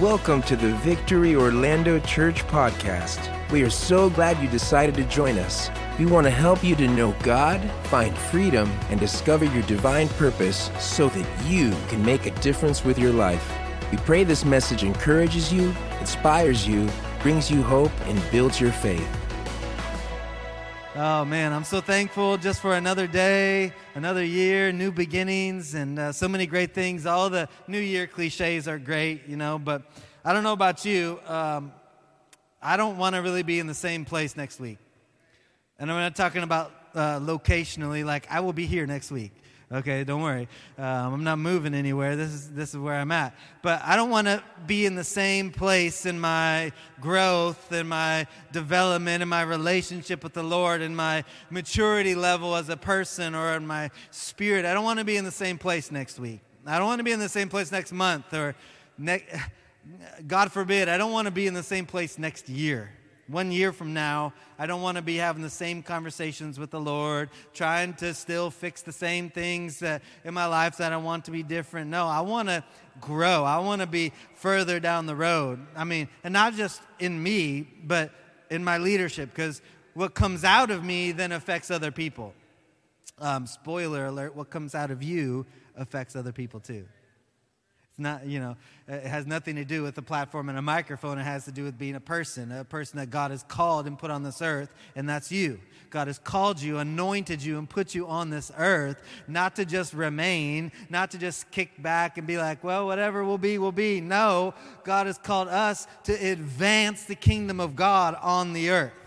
Welcome to the Victory Orlando Church podcast. We are so glad you decided to join us. We want to help you to know God, find freedom, and discover your divine purpose so that you can make a difference with your life. We pray this message encourages you, inspires you, brings you hope, and builds your faith. Oh man, I'm so thankful just for another day, another year, new beginnings, and uh, so many great things. All the New Year cliches are great, you know, but I don't know about you. Um, I don't want to really be in the same place next week. And I'm not talking about uh, locationally, like I will be here next week. Okay, don't worry. Um, I'm not moving anywhere. This is this is where I'm at. But I don't want to be in the same place in my growth, in my development, in my relationship with the Lord, in my maturity level as a person, or in my spirit. I don't want to be in the same place next week. I don't want to be in the same place next month, or ne- God forbid, I don't want to be in the same place next year one year from now, I don't want to be having the same conversations with the Lord, trying to still fix the same things in my life that I want to be different. No, I want to grow. I want to be further down the road. I mean, and not just in me, but in my leadership, because what comes out of me then affects other people. Um, spoiler alert, what comes out of you affects other people too. It's not, you know, it has nothing to do with a platform and a microphone. It has to do with being a person, a person that God has called and put on this earth, and that's you. God has called you, anointed you, and put you on this earth, not to just remain, not to just kick back and be like, well, whatever will be, will be. No, God has called us to advance the kingdom of God on the earth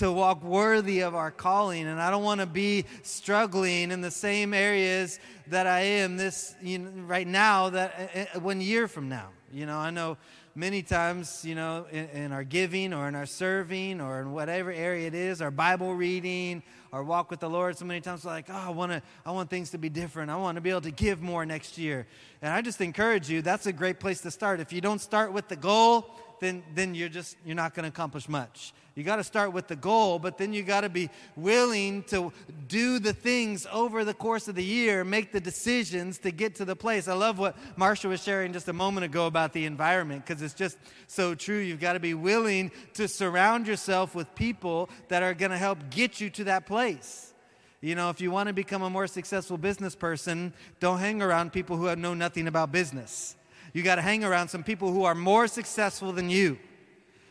to walk worthy of our calling. And I don't want to be struggling in the same areas that I am this you know, right now that uh, uh, one year from now. You know, I know many times, you know, in, in, our giving or in our serving or in whatever area it is, our Bible reading, our walk with the Lord, so many times like, oh, I want to, I want things to be different. I want to be able to give more next year. And I just encourage you, that's a great place to start. If you don't start with the goal, then, then you're just, you're not going to accomplish much. You got to start with the goal, but then you got to be willing to do the things over the course of the year, make the decisions to get to the place. I love what Marsha was sharing just a moment ago about the environment because it's just so true. You've got to be willing to surround yourself with people that are going to help get you to that place. You know, if you want to become a more successful business person, don't hang around people who know nothing about business. You got to hang around some people who are more successful than you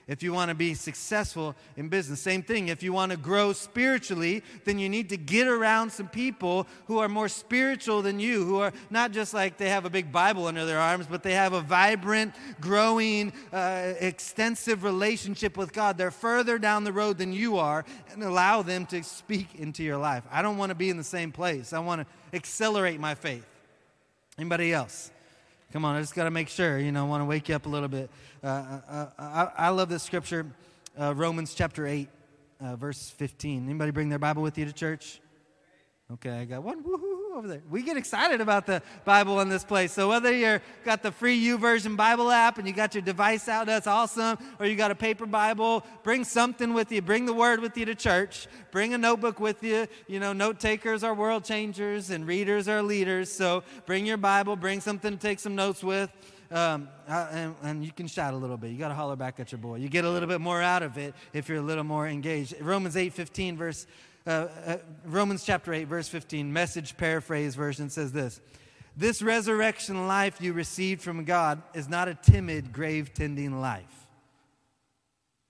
if you want to be successful in business. Same thing, if you want to grow spiritually, then you need to get around some people who are more spiritual than you, who are not just like they have a big Bible under their arms, but they have a vibrant, growing, uh, extensive relationship with God. They're further down the road than you are, and allow them to speak into your life. I don't want to be in the same place. I want to accelerate my faith. Anybody else? Come on, I just got to make sure, you know, I want to wake you up a little bit. Uh, uh, uh, I, I, love this scripture, uh, Romans chapter 8, uh, verse 15. Anybody bring their Bible with you to church? Okay, I got one. Woohoo over there. We get excited about the Bible in this place. So whether you're got the free YouVersion Bible app and you got your device out, that's awesome. Or you got a paper Bible, bring something with you. Bring the Word with you to church. Bring a notebook with you. You know, note takers are world changers and readers are leaders. So bring your Bible. Bring something to take some notes with. Um, and, and, you can shout a little bit. You got to holler back at your boy. You get a little bit more out of it if you're a little more engaged. Romans 8 15, verse uh, uh, Romans chapter 8, verse 15, message paraphrase version says this This resurrection life you received from God is not a timid, grave tending life.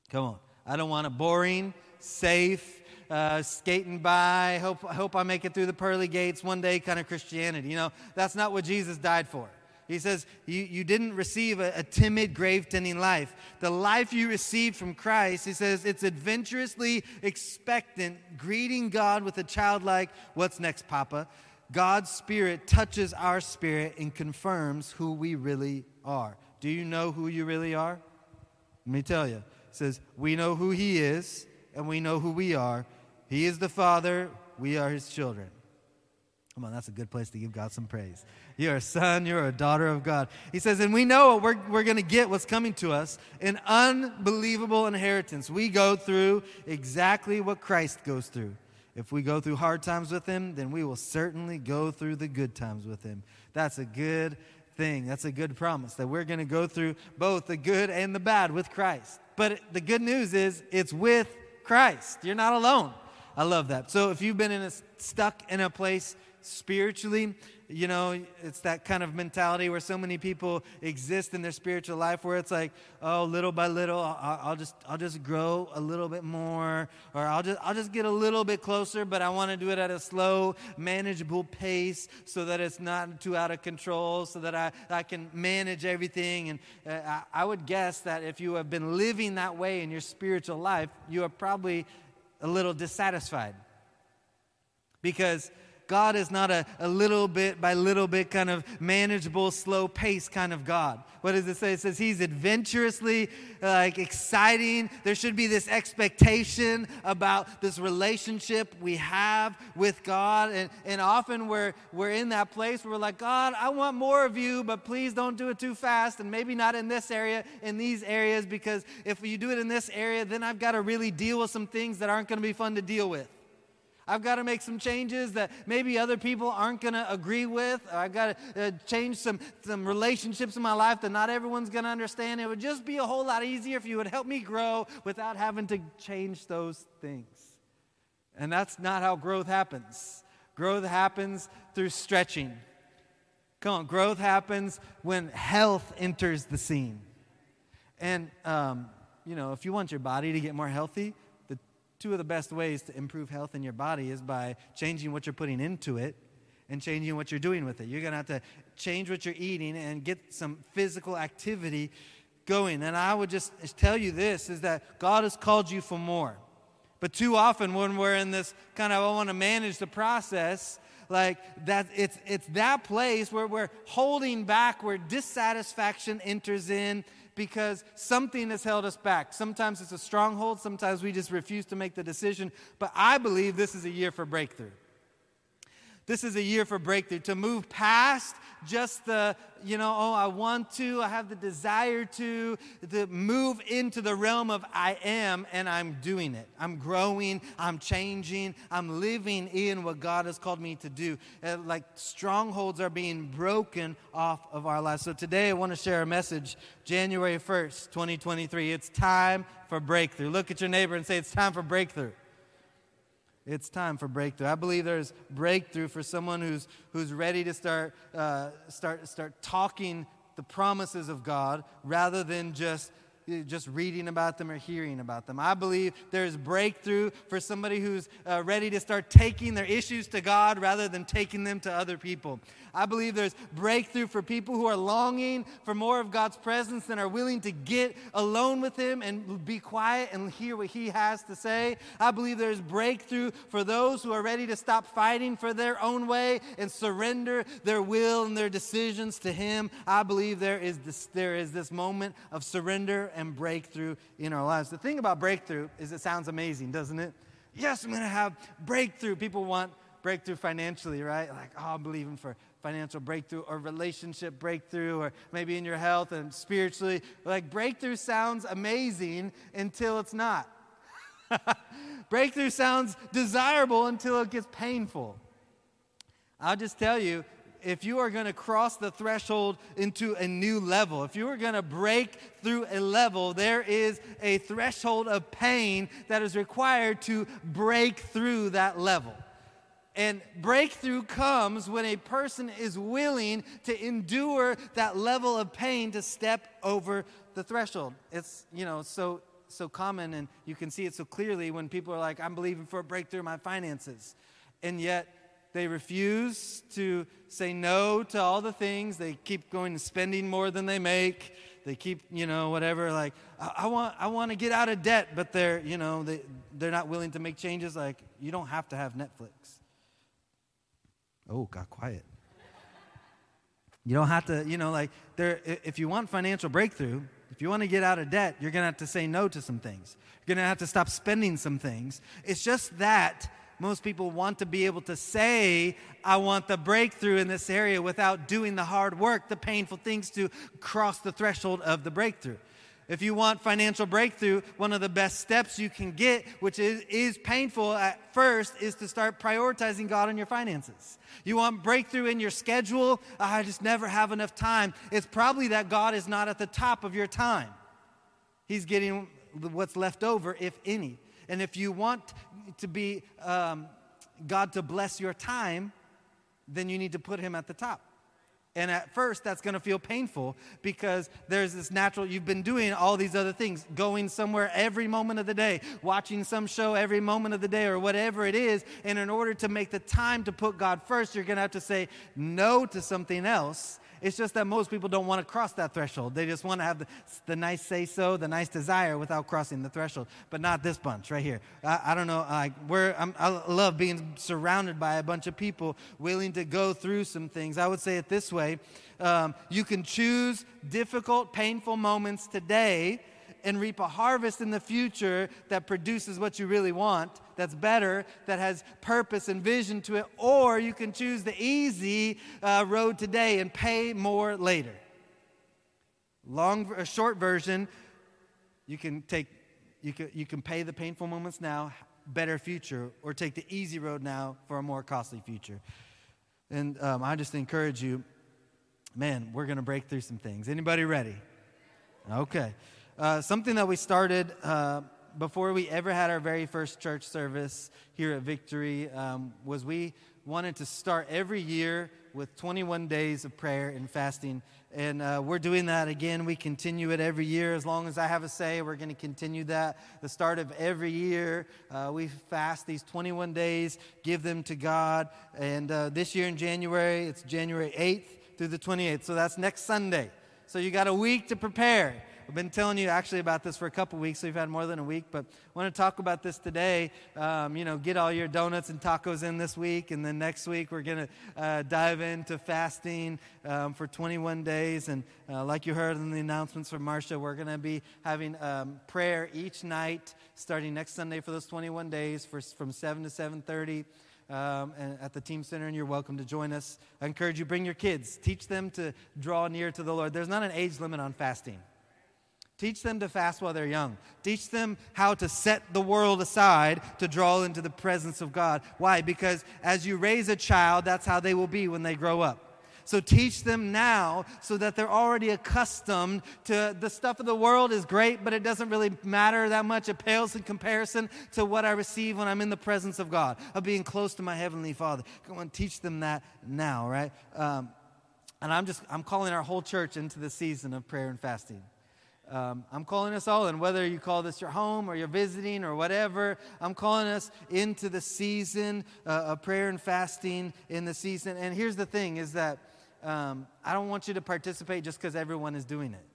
Come on. I don't want a boring, safe, uh, skating by, hope, hope I make it through the pearly gates one day kind of Christianity. You know, that's not what Jesus died for. He says, You, you didn't receive a, a timid, grave tending life. The life you received from Christ, he says, it's adventurously expectant, greeting God with a childlike, What's next, Papa? God's Spirit touches our spirit and confirms who we really are. Do you know who you really are? Let me tell you. Says, We know who He is, and we know who we are. He is the Father, we are His children. Come on, that's a good place to give God some praise. You're a son, you're a daughter of God. He says, and we know we're, we're going to get what's coming to us an unbelievable inheritance. We go through exactly what Christ goes through. If we go through hard times with Him, then we will certainly go through the good times with Him. That's a good thing. That's a good promise that we're going to go through both the good and the bad with Christ. But the good news is it's with Christ. You're not alone. I love that. So if you've been in a, stuck in a place spiritually, you know, it's that kind of mentality where so many people exist in their spiritual life where it's like, oh, little by little, I'll, I'll, just, I'll just grow a little bit more, or I'll just, I'll just get a little bit closer, but I want to do it at a slow, manageable pace so that it's not too out of control, so that I, I can manage everything. And uh, I, I would guess that if you have been living that way in your spiritual life, you are probably a little dissatisfied. Because God is not a, a little bit by little bit kind of manageable, slow pace kind of God. What does it say? It says He's adventurously like exciting. There should be this expectation about this relationship we have with God. And, and often we're, we're in that place where we're like, God, I want more of you, but please don't do it too fast. And maybe not in this area, in these areas, because if you do it in this area, then I've got to really deal with some things that aren't going to be fun to deal with. I've got to make some changes that maybe other people aren't going to agree with. I've got to uh, change some, some relationships in my life that not everyone's going to understand. It would just be a whole lot easier if you would help me grow without having to change those things. And that's not how growth happens. Growth happens through stretching. Come on, growth happens when health enters the scene. And, um, you know, if you want your body to get more healthy, two of the best ways to improve health in your body is by changing what you're putting into it and changing what you're doing with it. You're going to have to change what you're eating and get some physical activity going. And I would just tell you this is that God has called you for more. But too often when we're in this kind of I want to manage the process, like that it's it's that place where we're holding back where dissatisfaction enters in because something has held us back. Sometimes it's a stronghold, sometimes we just refuse to make the decision. But I believe this is a year for breakthrough. This is a year for breakthrough to move past just the, you know, oh, I want to, I have the desire to, to move into the realm of I am and I'm doing it. I'm growing, I'm changing, I'm living in what God has called me to do. Uh, like strongholds are being broken off of our lives. So today I want to share a message, January 1st, 2023. It's time for breakthrough. Look at your neighbor and say, It's time for breakthrough. It's time for breakthrough. I believe there's breakthrough for someone who's, who's ready to start, uh, start, start talking the promises of God rather than just just reading about them or hearing about them. I believe there's breakthrough for somebody who's uh, ready to start taking their issues to God rather than taking them to other people. I believe there's breakthrough for people who are longing for more of God's presence and are willing to get alone with Him and be quiet and hear what He has to say. I believe there's breakthrough for those who are ready to stop fighting for their own way and surrender their will and their decisions to Him. I believe there is this, there is this moment of surrender and breakthrough in our lives. The thing about breakthrough is it sounds amazing, doesn't it? Yes, I'm going to have breakthrough. People want breakthrough financially, right? Like, oh, I'm believing for financial breakthrough or relationship breakthrough or maybe in your health and spiritually. Like, breakthrough sounds amazing until it's not. breakthrough sounds desirable until it gets painful. I'll just tell you, if you are going to cross the threshold into a new level, if you are going to break through a level, there is a threshold of pain that is required to break through that level. And breakthrough comes when a person is willing to endure that level of pain to step over the threshold. It's, you know, so so common and you can see it so clearly when people are like, I'm believing for a breakthrough in my finances. And yet they refuse to say no to all the things. They keep going and spending more than they make. They keep, you know, whatever. Like, I, I want, I want to get out of debt, but they're, you know, they, they're not willing to make changes. Like, you don't have to have Netflix. Oh, got quiet. You don't have to, you know, like, there. If you want financial breakthrough, if you want to get out of debt, you're going to have to say no to some things. You're going to have to stop spending some things. It's just that most people want to be able to say, I want the breakthrough in this area without doing the hard work, the painful things to cross the threshold of the breakthrough. If you want financial breakthrough, one of the best steps you can get, which is, is painful at first, is to start prioritizing God in your finances. You want breakthrough in your schedule? Ah, I just never have enough time. It's probably that God is not at the top of your time. He's getting what's left over, if any. And if you want to be um, God to bless your time, then you need to put Him at the top. And at first, that's going to feel painful because there's this natural, you've been doing all these other things, going somewhere every moment of the day, watching some show every moment of the day, or whatever it is. And in order to make the time to put God first, you're going to have to say no to something else it's just that most people don't want to cross that threshold. They just want to have the, the nice say so, the nice desire without crossing the threshold. But not this bunch right here. I, I don't know. Like we're, I'm, I love being surrounded by a bunch of people willing to go through some things. I would say it this way um, you can choose difficult, painful moments today and reap a harvest in the future that produces what you really want, that's better, that has purpose and vision to it, or you can choose the easy uh, road today and pay more later. Long, a short version, you can take, you can, you can pay the painful moments now, better future, or take the easy road now for a more costly future. And um, I just encourage you, man, we're going to break through some things. Anybody ready? Okay. Uh, something that we started uh, before we ever had our very first church service here at Victory um, was we wanted to start every year with 21 days of prayer and fasting. And uh, we're doing that again. We continue it every year. As long as I have a say, we're going to continue that. The start of every year, uh, we fast these 21 days, give them to God. And uh, this year in January, it's January 8th through the 28th. So that's next Sunday. So you got a week to prepare. I've been telling you actually about this for a couple weeks, so we've had more than a week, but I want to talk about this today. Um, you know, get all your donuts and tacos in this week, and then next week we're going to uh, dive into fasting um, for 21 days. And uh, like you heard in the announcements from Marcia, we're going to be having um, prayer each night starting next Sunday for those 21 days for, from 7 to 7.30. Um, at the team center, and you're welcome to join us. I encourage you, bring your kids. Teach them to draw near to the Lord. There's not an age limit on fasting. Teach them to fast while they're young. Teach them how to set the world aside to draw into the presence of God. Why? Because as you raise a child, that's how they will be when they grow up. So teach them now so that they're already accustomed to the stuff of the world is great, but it doesn't really matter that much. It pales in comparison to what I receive when I'm in the presence of God, of being close to my Heavenly Father. Come on, teach them that now, right? Um, and I'm just, I'm calling our whole church into the season of prayer and fasting. Um, I'm calling us all, and whether you call this your home or you're visiting or whatever, I'm calling us into the season uh, of prayer and fasting in the season. And here's the thing is that um, I don't want you to participate just because everyone is doing it.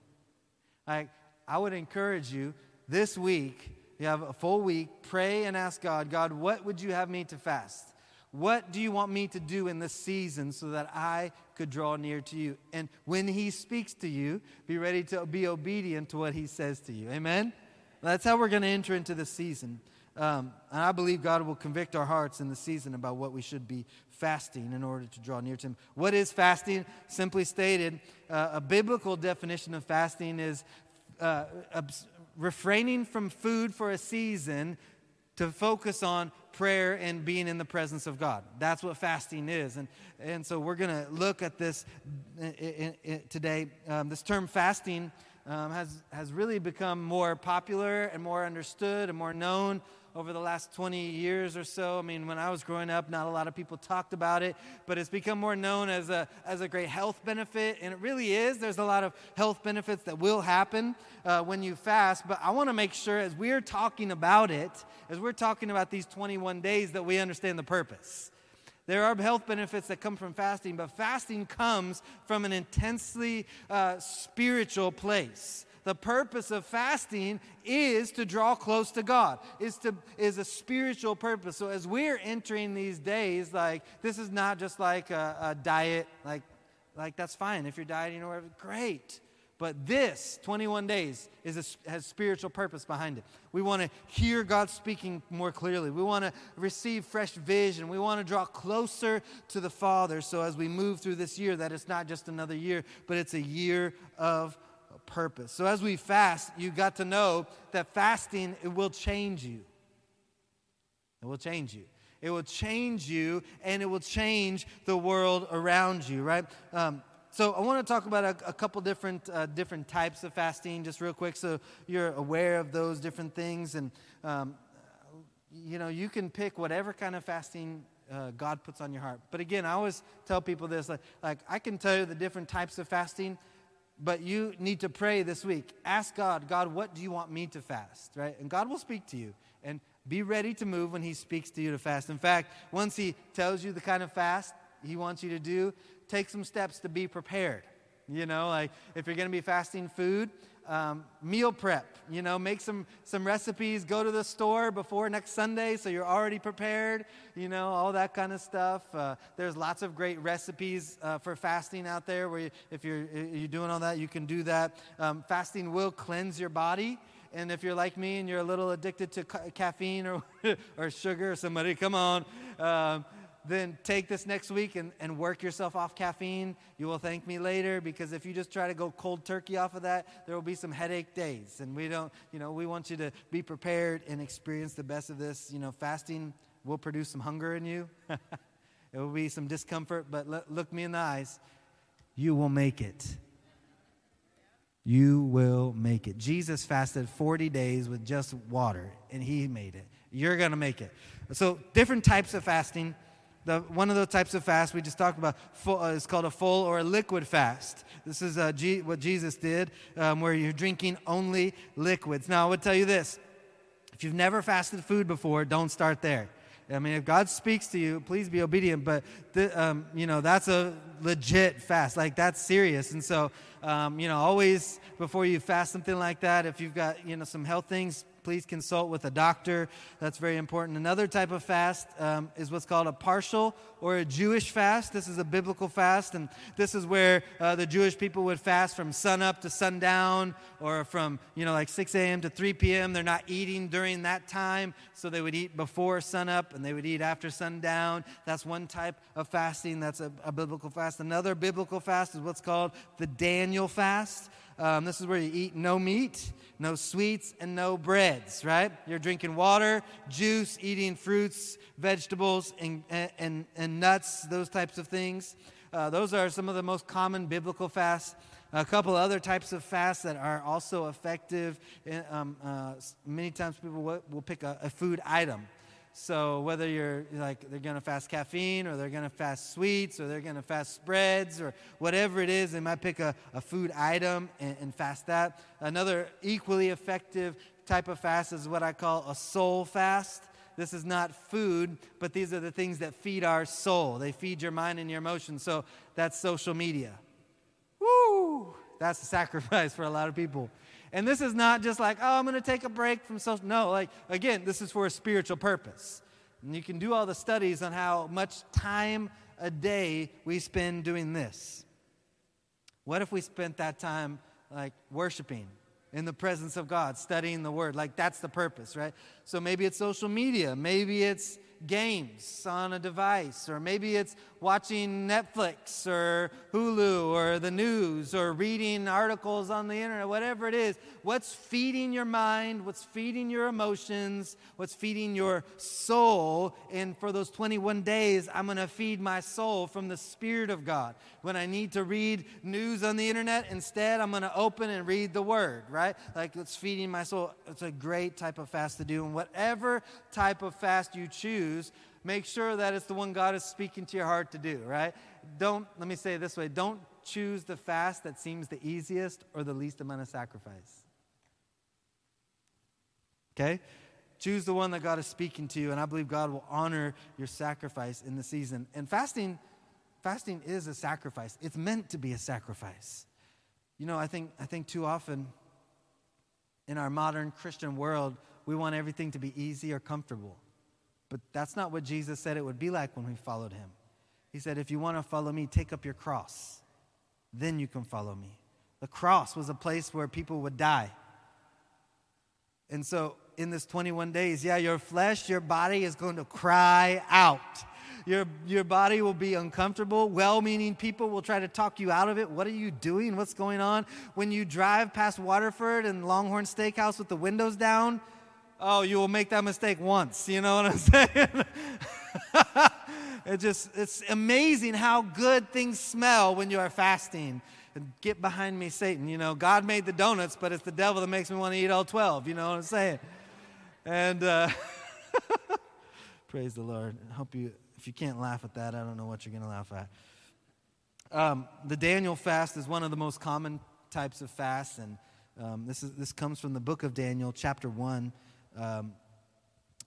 Like, I would encourage you this week, you have a full week, pray and ask God, God, what would you have me to fast? What do you want me to do in this season so that I could draw near to you? And when He speaks to you, be ready to be obedient to what He says to you. Amen? That's how we're going to enter into this season. Um, and I believe God will convict our hearts in the season about what we should be fasting in order to draw near to Him. What is fasting? Simply stated, uh, a biblical definition of fasting is uh, refraining from food for a season to focus on prayer and being in the presence of God. That's what fasting is. And, and so we're going to look at this in today. Um, this term fasting um, has, has really become more popular and more understood and more known over the last 20 years or so. I mean, when I was growing up, not a lot of people talked about it, but it's become more known as a, as a great health benefit, and it really is. There's a lot of health benefits that will happen uh, when you fast, but I want to make sure as we're talking about it, as we're talking about these 21 days, that we understand the purpose. There are health benefits that come from fasting, but fasting comes from an intensely uh, spiritual place the purpose of fasting is to draw close to God, is, to, is a spiritual purpose. So as we're entering these days, like this is not just like a, a diet, like, like that's fine. If you're dieting or whatever, great. But this 21 days is a, has spiritual purpose behind it. We want to hear God speaking more clearly. We want to receive fresh vision. We want to draw closer to the Father. So as we move through this year, that it's not just another year, but it's a year of purpose. So as we fast, you got to know that fasting it will change you. It will change you. It will change you, and it will change the world around you. Right. Um, so I want to talk about a, a couple different uh, different types of fasting, just real quick, so you're aware of those different things. And um, you know, you can pick whatever kind of fasting uh, God puts on your heart. But again, I always tell people this: like, like I can tell you the different types of fasting but you need to pray this week. Ask God, God, what do you want me to fast? Right? And God will speak to you. And be ready to move when He speaks to you to fast. In fact, once He tells you the kind of fast He wants you to do, take some steps to be prepared. You know, like if you're going to be fasting food, um, meal prep. You know, make some some recipes. Go to the store before next Sunday, so you're already prepared. You know, all that kind of stuff. Uh, there's lots of great recipes uh, for fasting out there. Where you, if you're you're doing all that, you can do that. Um, fasting will cleanse your body. And if you're like me and you're a little addicted to ca- caffeine or or sugar, somebody come on. Um, then take this next week and, and work yourself off caffeine. You will thank me later because if you just try to go cold turkey off of that, there will be some headache days. And we don't, you know, we want you to be prepared and experience the best of this. You know, fasting will produce some hunger in you, it will be some discomfort, but look, look me in the eyes. You will make it. You will make it. Jesus fasted 40 days with just water, and he made it. You're going to make it. So, different types of fasting the, one of those types of fast we just talked about full, uh, is called a full or a liquid fast. This is uh, G, what Jesus did, um, where you're drinking only liquids. Now, I would tell you this if you've never fasted food before, don't start there. I mean, if God speaks to you, please be obedient. But the, um, you know, that's a legit fast. Like that's serious. And so, um, you know, always before you fast something like that, if you've got you know some health things, please consult with a doctor. That's very important. Another type of fast um, is what's called a partial or a Jewish fast. This is a biblical fast, and this is where uh, the Jewish people would fast from sunup to sundown, or from you know like 6 a.m. to 3 p.m. They're not eating during that time, so they would eat before sunup and they would eat after sundown. That's one type of fasting. That's a, a biblical fast. Another biblical fast is what's called the Daniel fast. Um, this is where you eat no meat, no sweets, and no breads, right? You're drinking water, juice, eating fruits, vegetables, and, and, and nuts, those types of things. Uh, those are some of the most common biblical fasts. A couple other types of fasts that are also effective. Eh, um, uh, many times people will, pick a, a food item. So whether you're like they're going to fast caffeine or they're going to fast sweets or they're going to fast spreads or whatever it is, they might pick a, a food item and, and fast that. Another equally effective type of fast is what I call a soul fast. This is not food, but these are the things that feed our soul. They feed your mind and your emotions. So that's social media. Woo! That's a sacrifice for a lot of people. And this is not just like, oh, I'm going to take a break from social. No, like, again, this is for a spiritual purpose. And you can do all the studies on how much time a day we spend doing this. What if we spent that time like worshiping in the presence of God, studying the Word? Like, that's the purpose, right? So maybe it's social media, maybe it's games on a device, or maybe it's watching Netflix or Hulu or the news or reading articles on the internet, whatever it is. What's feeding your mind? What's feeding your emotions? What's feeding your soul? And for those 21 days, I'm going to feed my soul from the Spirit of God. When I need to read news on the internet, instead, I'm going to open and read the Word, right? Like it's feeding my soul. It's a great type of fast to do. And whatever type of fast you choose, make sure that it's the one God is speaking to your heart to do, right? Don't, let me say it this way don't choose the fast that seems the easiest or the least amount of sacrifice. Okay? Choose the one that God is speaking to you, and I believe God will honor your sacrifice in the season. And fasting, fasting is a sacrifice. It's meant to be a sacrifice. You know, I think, I think too often in our modern Christian world, we want everything to be easy or comfortable. But that's not what Jesus said it would be like when we followed him. He said, If you want to follow me, take up your cross. Then you can follow me. The cross was a place where people would die. And so, in this 21 days, yeah, your flesh, your body is going to cry out. Your, your body will be uncomfortable. Well meaning people will try to talk you out of it. What are you doing? What's going on? When you drive past Waterford and Longhorn Steakhouse with the windows down, oh, you will make that mistake once. You know what I'm saying? it just, it's amazing how good things smell when you are fasting. And get behind me, Satan. You know, God made the donuts, but it's the devil that makes me want to eat all 12. You know what I'm saying? And uh, praise the Lord. I hope you, if you can't laugh at that, I don't know what you're going to laugh at. Um, the Daniel fast is one of the most common types of fasts, and um, this, is, this comes from the book of Daniel, chapter 1. Um,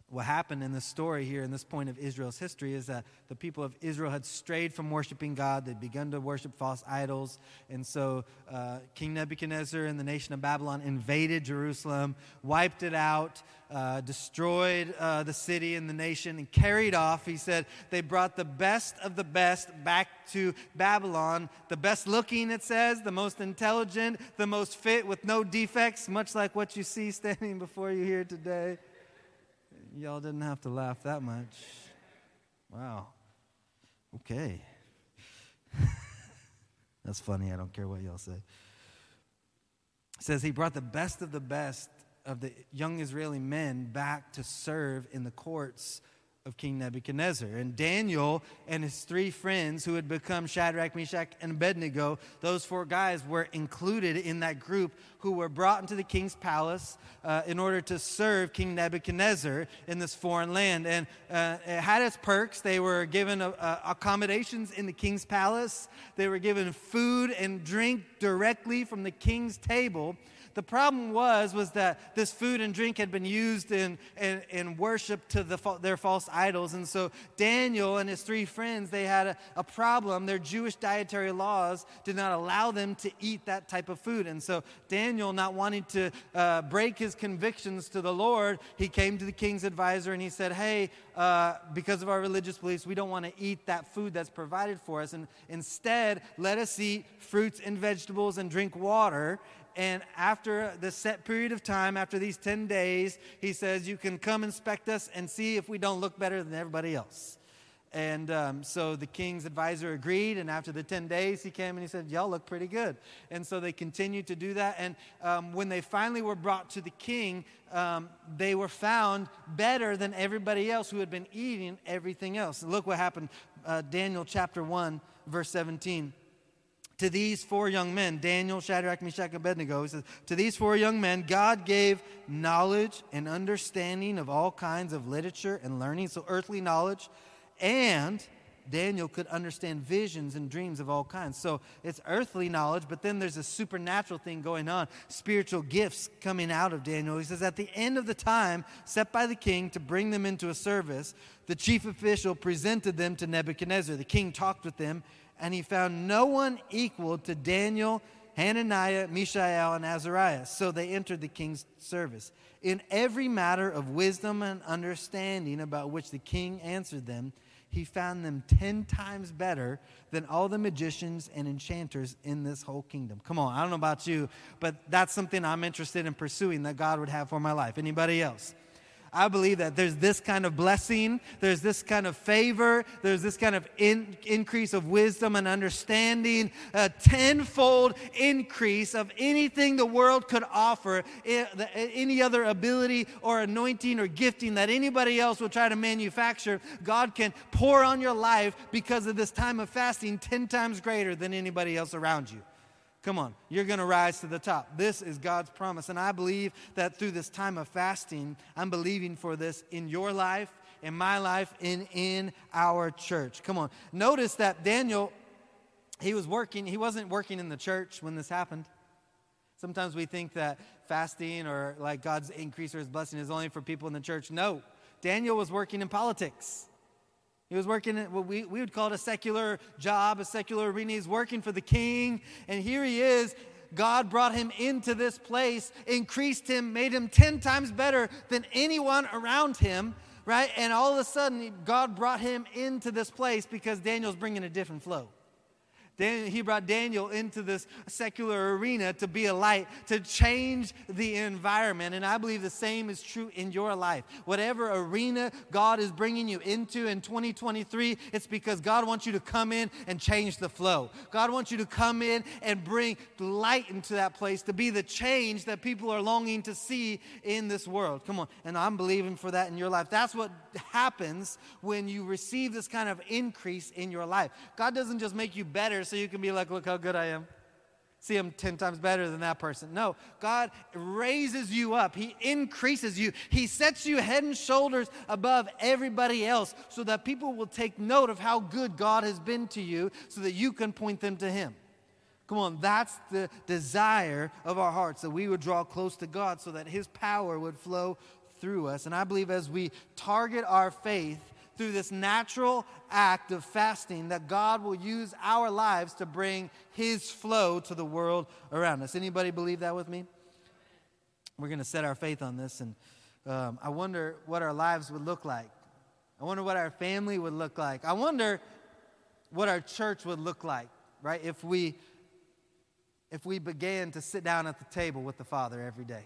what happened in this story here, in this point of Israel's history, is that the people of Israel had strayed from worshiping God. They'd begun to worship false idols. And so uh, King Nebuchadnezzar and the nation of Babylon invaded Jerusalem, wiped it out, uh, destroyed uh, the city and the nation, and carried off. He said they brought the best of the best back to Babylon. The best looking, it says, the most intelligent, the most fit with no defects, much like what you see standing before you here today. Y'all didn't have to laugh that much. Wow. Okay. That's funny. I don't care what y'all say. It says he brought the best of the best of the young Israeli men back to serve in the courts of King Nebuchadnezzar. And Daniel and his three friends, who had become Shadrach, Meshach, and Abednego, those four guys were included in that group who were brought into the king's palace uh, in order to serve King Nebuchadnezzar in this foreign land. And uh, it had its perks. They were given uh, accommodations in the king's palace, they were given food and drink directly from the king's table. The problem was, was that this food and drink had been used in, in, in worship to the, their false idols. And so Daniel and his three friends, they had a, a problem. Their Jewish dietary laws did not allow them to eat that type of food. And so Daniel, not wanting to uh, break his convictions to the Lord, he came to the king's advisor and he said, Hey, uh, because of our religious beliefs, we don't want to eat that food that's provided for us. And instead, let us eat fruits and vegetables and drink water. And after the set period of time, after these 10 days, he says, You can come inspect us and see if we don't look better than everybody else. And um, so the king's advisor agreed. And after the 10 days, he came and he said, Y'all look pretty good. And so they continued to do that. And um, when they finally were brought to the king, um, they were found better than everybody else who had been eating everything else. And look what happened. Uh, Daniel chapter 1, verse 17 to these four young men, Daniel, Shadrach, Meshach, and Abednego, he says, To these four young men, God gave knowledge and understanding of all kinds of literature and learning, so earthly knowledge, and Daniel could understand visions and dreams of all kinds. So it's earthly knowledge, but then there's a supernatural thing going on, spiritual gifts coming out of Daniel. He says, At the end of the time set by the king to bring them into a service, the chief official presented them to Nebuchadnezzar. The king talked with them and he found no one equal to Daniel, Hananiah, Mishael, and Azariah. So they entered the king's service. In every matter of wisdom and understanding about which the king answered them, he found them ten times better than all the magicians and enchanters in this whole kingdom. Come on, I don't know about you, but that's something I'm interested in pursuing that God would have for my life. Anybody else? I believe that there's this kind of blessing, there's this kind of favor, there's this kind of in, increase of wisdom and understanding, a tenfold increase of anything the world could offer, eh, eh, any other ability or anointing or gifting that anybody else will try to manufacture. God can pour on your life because of this time of fasting 10 times greater than anybody else around you. Come on, you're going to rise to the top. This is God's promise. And I believe that through this time of fasting, I'm believing for this in your life, in my life, and in our church. Come on. Notice that Daniel, he was working, he wasn't working in the church when this happened. Sometimes we think that fasting or like God's increase or his blessing is only for people in the church. No, Daniel was working in politics. He was working at what we, we would call it a secular job, a secular arena. He's working for the king. And here he is. God brought him into this place, increased him, made him 10 times better than anyone around him, right? And all of a sudden, God brought him into this place because Daniel's bringing a different flow. Dan, he brought Daniel into this secular arena to be a light, to change the environment. And I believe the same is true in your life. Whatever arena God is bringing you into in 2023, it's because God wants you to come in and change the flow. God wants you to come in and bring light into that place, to be the change that people are longing to see in this world. Come on. And I'm believing for that in your life. That's what happens when you receive this kind of increase in your life. God doesn't just make you better so you can be like, look how good I am. See, I'm 10 times better than that person. No, God raises you up. He increases you. He sets you head and shoulders above everybody else so that people will take note of how good God has been to you so that you can point them to Him. Come on, that's the desire of our hearts that we would draw close to God so that His power would flow through us. And I believe as we target our faith through this natural act of fasting that God will use our lives to bring his flow to the world around us. Anybody believe that with me? We're going to set our faith on this and um, I wonder what our lives would look like. I wonder what our family would look like. I wonder what our church would look like, right? If we if we began to sit down at the table with the Father every day.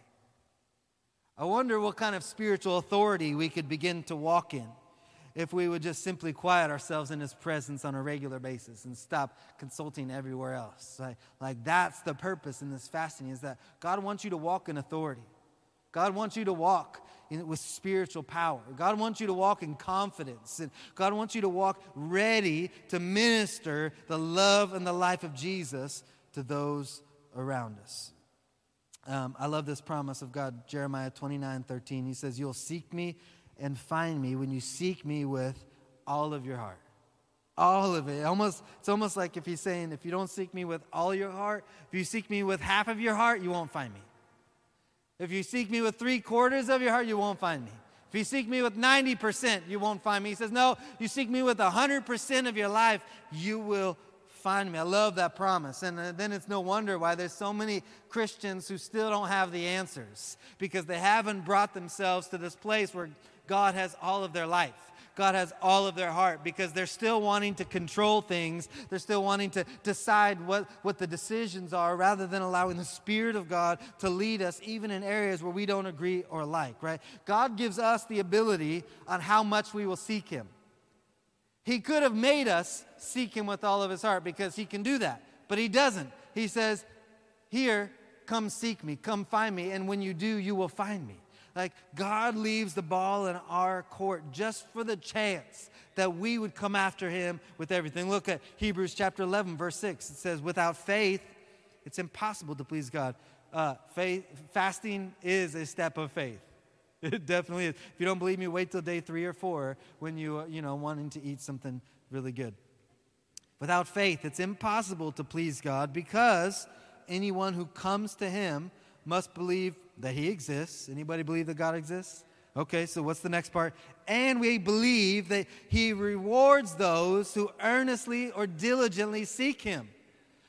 I wonder what kind of spiritual authority we could begin to walk in if we would just simply quiet ourselves in His presence on a regular basis and stop consulting everywhere else. Like, like that's the purpose in this fasting is that God wants you to walk in authority. God wants you to walk in, with spiritual power. God wants you to walk in confidence. And God wants you to walk ready to minister the love and the life of Jesus to those around us. Um, I love this promise of God, Jeremiah 29 13. He says, You'll seek me and find me when you seek me with all of your heart. All of it. Almost, it's almost like if he's saying, if you don't seek me with all your heart, if you seek me with half of your heart, you won't find me. If you seek me with three quarters of your heart, you won't find me. If you seek me with 90%, you won't find me. He says, No, you seek me with 100% of your life, you will find me. I love that promise. And uh, then it's no wonder why there's so many Christians who still don't have the answers because they haven't brought themselves to this place where God has all of their life. God has all of their heart because they're still wanting to control things. They're still wanting to decide what, what the decisions are rather than allowing the Spirit of God to lead us even in areas where we don't agree or like, right? God gives us the ability on how much we will seek Him. He could have made us seek Him with all of His heart because He can do that, but He doesn't. He says, Here, come seek me, come find me, and when you do, you will find me. Like God leaves the ball in our court just for the chance that we would come after him with everything. Look at Hebrews chapter 11, verse 6. It says, Without faith, it's impossible to please God. Uh, faith, fasting is a step of faith. It definitely is. If you don't believe me, wait till day three or four when you, uh, you know, wanting to eat something really good. Without faith, it's impossible to please God because anyone who comes to him must believe that he exists. Anybody believe that God exists? Okay, so what's the next part? And we believe that he rewards those who earnestly or diligently seek him.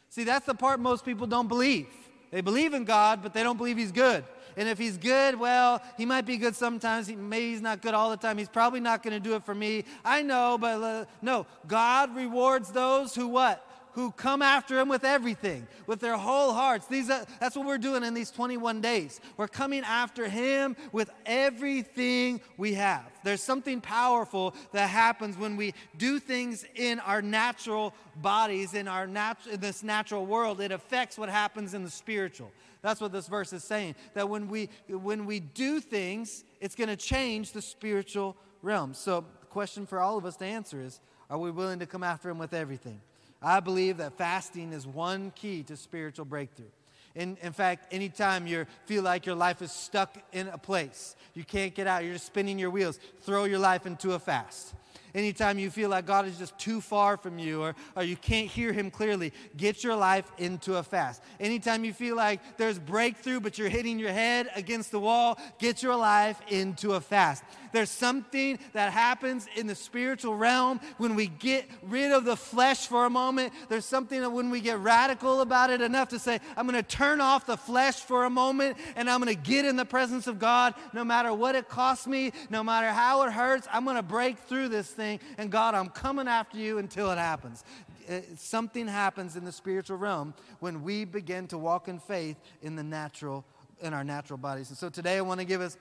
See, that's the part most people don't believe. They believe in God, but they don't believe he's good. And if he's good, well, he might be good sometimes. He, maybe he's not good all the time. He's probably not going to do it for me. I know, but uh, no. God rewards those who what? Who come after him with everything, with their whole hearts. These are, that's what we're doing in these 21 days. We're coming after him with everything we have. There's something powerful that happens when we do things in our natural bodies, in, our nat- in this natural world. It affects what happens in the spiritual. That's what this verse is saying. That when we, when we do things, it's going to change the spiritual realm. So, the question for all of us to answer is are we willing to come after him with everything? I believe that fasting is one key to spiritual breakthrough. In, in fact, anytime you feel like your life is stuck in a place, you can't get out, you're just spinning your wheels, throw your life into a fast. Anytime you feel like God is just too far from you or, or you can't hear Him clearly, get your life into a fast. Anytime you feel like there's breakthrough but you're hitting your head against the wall, get your life into a fast. There's something that happens in the spiritual realm when we get rid of the flesh for a moment. There's something that when we get radical about it enough to say, I'm going to turn off the flesh for a moment and I'm going to get in the presence of God no matter what it costs me, no matter how it hurts. I'm going to break through this thing. And God, I'm coming after you until it happens uh, something happens in the spiritual realm when we begin to walk in faith in the natural, in our natural bodies. And so today I want to give us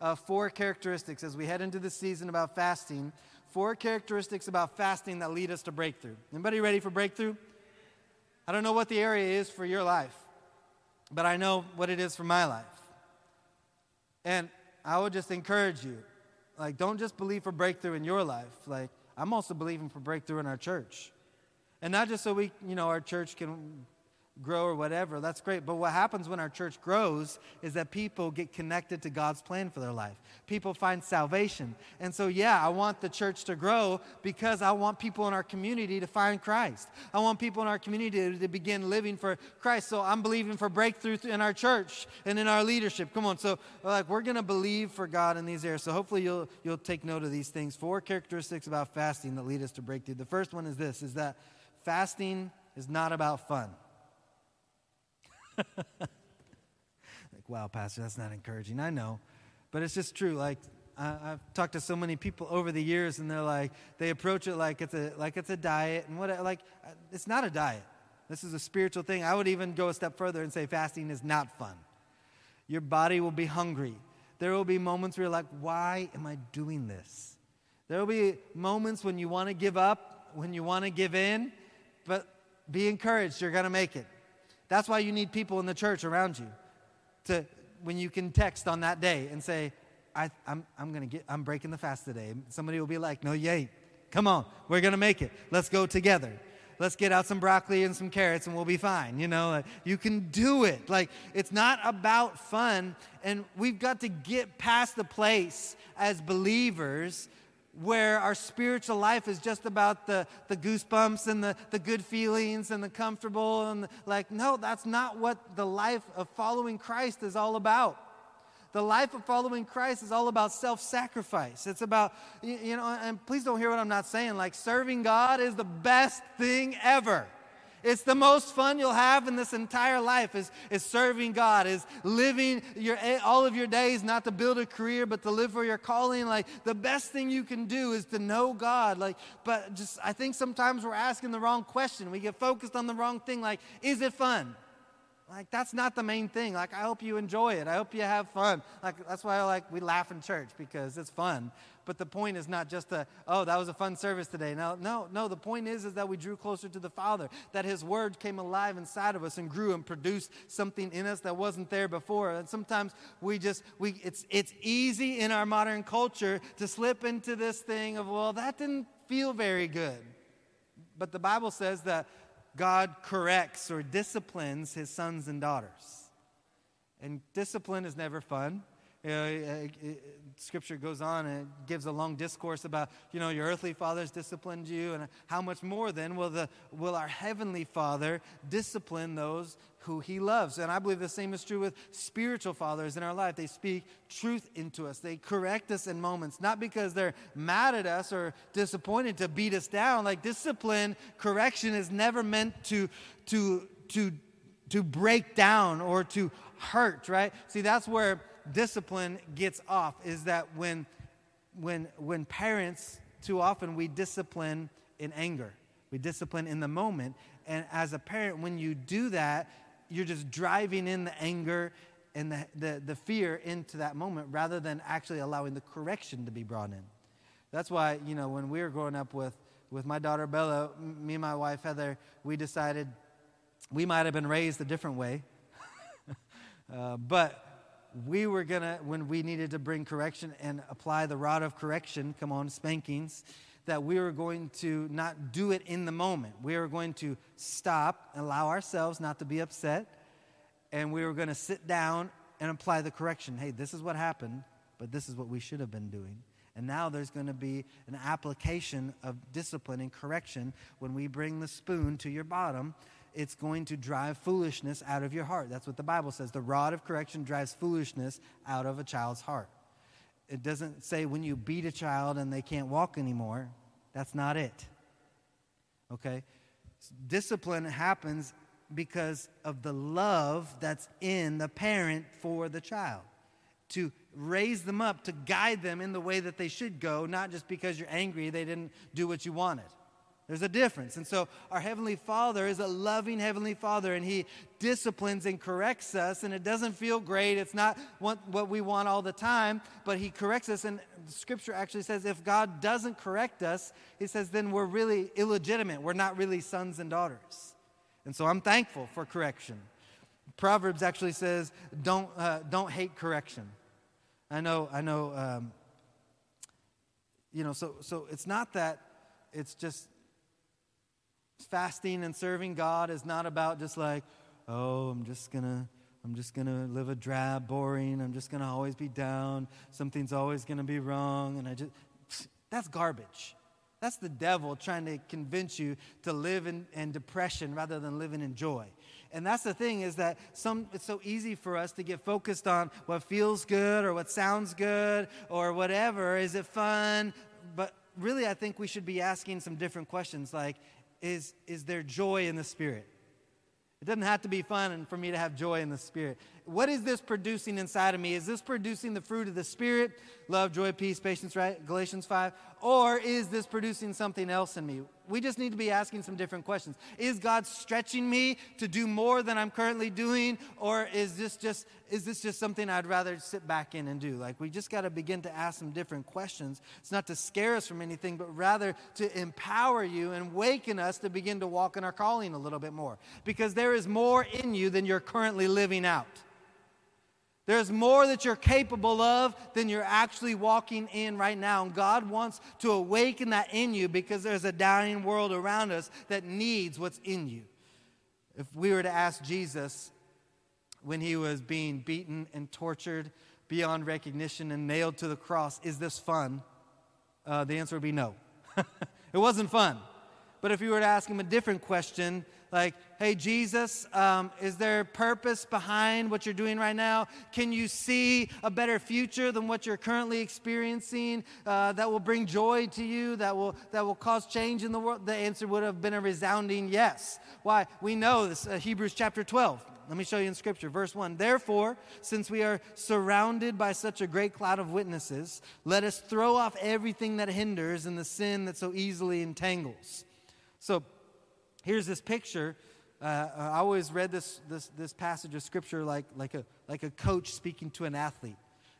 uh, four characteristics as we head into the season about fasting. Four characteristics about fasting that lead us to breakthrough. Anybody ready for breakthrough? I don't know what the area is for your life, but I know what it is for my life. And I would just encourage you like, don't just believe for breakthrough in your life. Like, I'm also believing for breakthrough in our church. And not just so we, you know, our church can grow or whatever, that's great. But what happens when our church grows is that people get connected to God's plan for their life. People find salvation. And so, yeah, I want the church to grow because I want people in our community to find Christ. I want people in our community to begin living for Christ. So I'm believing for breakthrough in our church and in our leadership. Come on. So, like, we're going to believe for God in these areas. So hopefully you'll, you'll take note of these things. Four characteristics about fasting that lead us to breakthrough. The first one is this, is that fasting is not about fun. like, wow, Pastor, that's not encouraging. I know, but it's just true. Like, I, have talked to so many people over the years, and they're like, they approach it like it's a like it's a diet, and what like it's not a diet. This is a spiritual thing. I would even go a step further and say fasting is not fun. Your body will be hungry. There will be moments where you're like, why am I doing this? There will be moments when you want to give up, when you want to give in, but be encouraged. You're going to make it. That's why you need people in the church around you to when you can text on that day and say, I, I'm, I'm gonna get I'm breaking the fast today. Somebody will be like, No, ain't. Come on, we're gonna make it. Let's go together. Let's get out some broccoli and some carrots and we'll be fine. You know, you can do it. Like, it's not about fun. And we've got to get past the place as believers where our spiritual life is just about the, the goosebumps and the, the good feelings and the comfortable and the, like no that's not what the life of following christ is all about. The life of following christ is all about self-sacrifice. It's about you, you know and please don't hear what i'm not saying. Like serving god is the best thing ever it's the most fun you'll have in this entire life is, is serving God, is living your, eh, all of your days not to build a career, but to live for your calling. Like the best thing you can do is to know God. Like, but just I think sometimes we're asking the wrong question. We get focused on the wrong thing. Like, is it fun? Like that's not the main thing. Like I hope you enjoy it. I hope you have fun. Like that's why I like we laugh in church because it's fun. But the point is not just a oh that was a fun service today. No, no, no. The point is is that we drew closer to the Father. That His Word came alive inside of us and grew and produced something in us that wasn't there before. And sometimes we just we it's it's easy in our modern culture to slip into this thing of well that didn't feel very good. But the Bible says that God corrects or disciplines his sons and daughters. And discipline is never fun. You know, uh, uh, scripture goes on and gives a long discourse about, you know, your earthly fathers disciplined you, and how much more then will, the, will our heavenly Father discipline those who he loves? And I believe the same is true with spiritual fathers in our life. They speak truth into us, they correct us in moments, not because they're mad at us or disappointed to beat us down. Like discipline, correction is never meant to, to, to, to break down or to hurt, right? See, that's where discipline gets off is that when, when, when parents, too often we discipline in anger, we discipline in the moment. And as a parent, when you do that, you're just driving in the anger and the, the, the fear into that moment rather than actually allowing the correction to be brought in. That's why, you know, when we were growing up with, with my daughter Bella, me and my wife Heather, we decided we might have been raised a different way. uh, but we were going to, when we needed to bring correction and apply the rod of correction, come on, spankings, that we were going to not do it in the moment. We were going to stop allow ourselves not to be upset. And we were going to sit down and apply the correction. Hey, this is what happened, but this is what we should have been doing. And now there's going to be an application of discipline and correction when we bring the spoon to your bottom it's going to drive foolishness out of your heart. That's what the Bible says. The rod of correction drives foolishness out of a child's heart. It doesn't say when you beat a child and they can't walk anymore. That's not it. Okay? Discipline happens because of the love that's in the parent for the child. To raise them up, to guide them in the way that they should go, not just because you're angry they didn't do what you wanted. There's a difference. And so our Heavenly Father is a loving Heavenly Father, and He disciplines and corrects us, and it doesn't feel great. It's not what, we want all the time, but He corrects us. And Scripture actually says if God doesn't correct us, He says then we're really illegitimate. We're not really sons and daughters. And so I'm thankful for correction. Proverbs actually says, don't, uh, don't hate correction. I know, I know, um, you know, so, so it's not that it's just fasting and serving God is not about just like, oh, I'm just gonna, I'm just gonna live a drab, boring. I'm just gonna always be down. Something's always gonna be wrong, and I just that's garbage. That's the devil trying to convince you to live in, in depression rather than living in joy. And that's the thing is that some it's so easy for us to get focused on what feels good or what sounds good or whatever. Is it fun? But really I think we should be asking some different questions like is, is there joy in the Spirit? It doesn't have to be fun and for me to have joy in the Spirit. What is this producing inside of me? Is this producing the fruit of the Spirit? Love, joy, peace, patience, right? Galatians 5. Or is this producing something else in me? We just need to be asking some different questions. Is God stretching me to do more than I'm currently doing? Or is this just, is this just something I'd rather sit back in and do? Like, we just got to begin to ask some different questions. It's not to scare us from anything, but rather to empower you and waken us to begin to walk in our calling a little bit more. Because there is more in you than you're currently living out. There's more that you're capable of than you're actually walking in right now. And God wants to awaken that in you because there's a dying world around us that needs what's in you. If we were to ask Jesus when he was being beaten and tortured beyond recognition and nailed to the cross, is this fun? Uh, the answer would be no. it wasn't fun. But if you were to ask him a different question, like, hey, Jesus, um, is there purpose behind what you're doing right now? Can you see a better future than what you're currently experiencing uh, that will bring joy to you, that will, that will cause change in the world? The answer would have been a resounding yes. Why? We know this, uh, Hebrews chapter 12. Let me show you in Scripture. Verse 1 Therefore, since we are surrounded by such a great cloud of witnesses, let us throw off everything that hinders and the sin that so easily entangles. So, here's this picture. Uh, I always read this, this, this passage of scripture like, like, a, like a coach speaking to an athlete.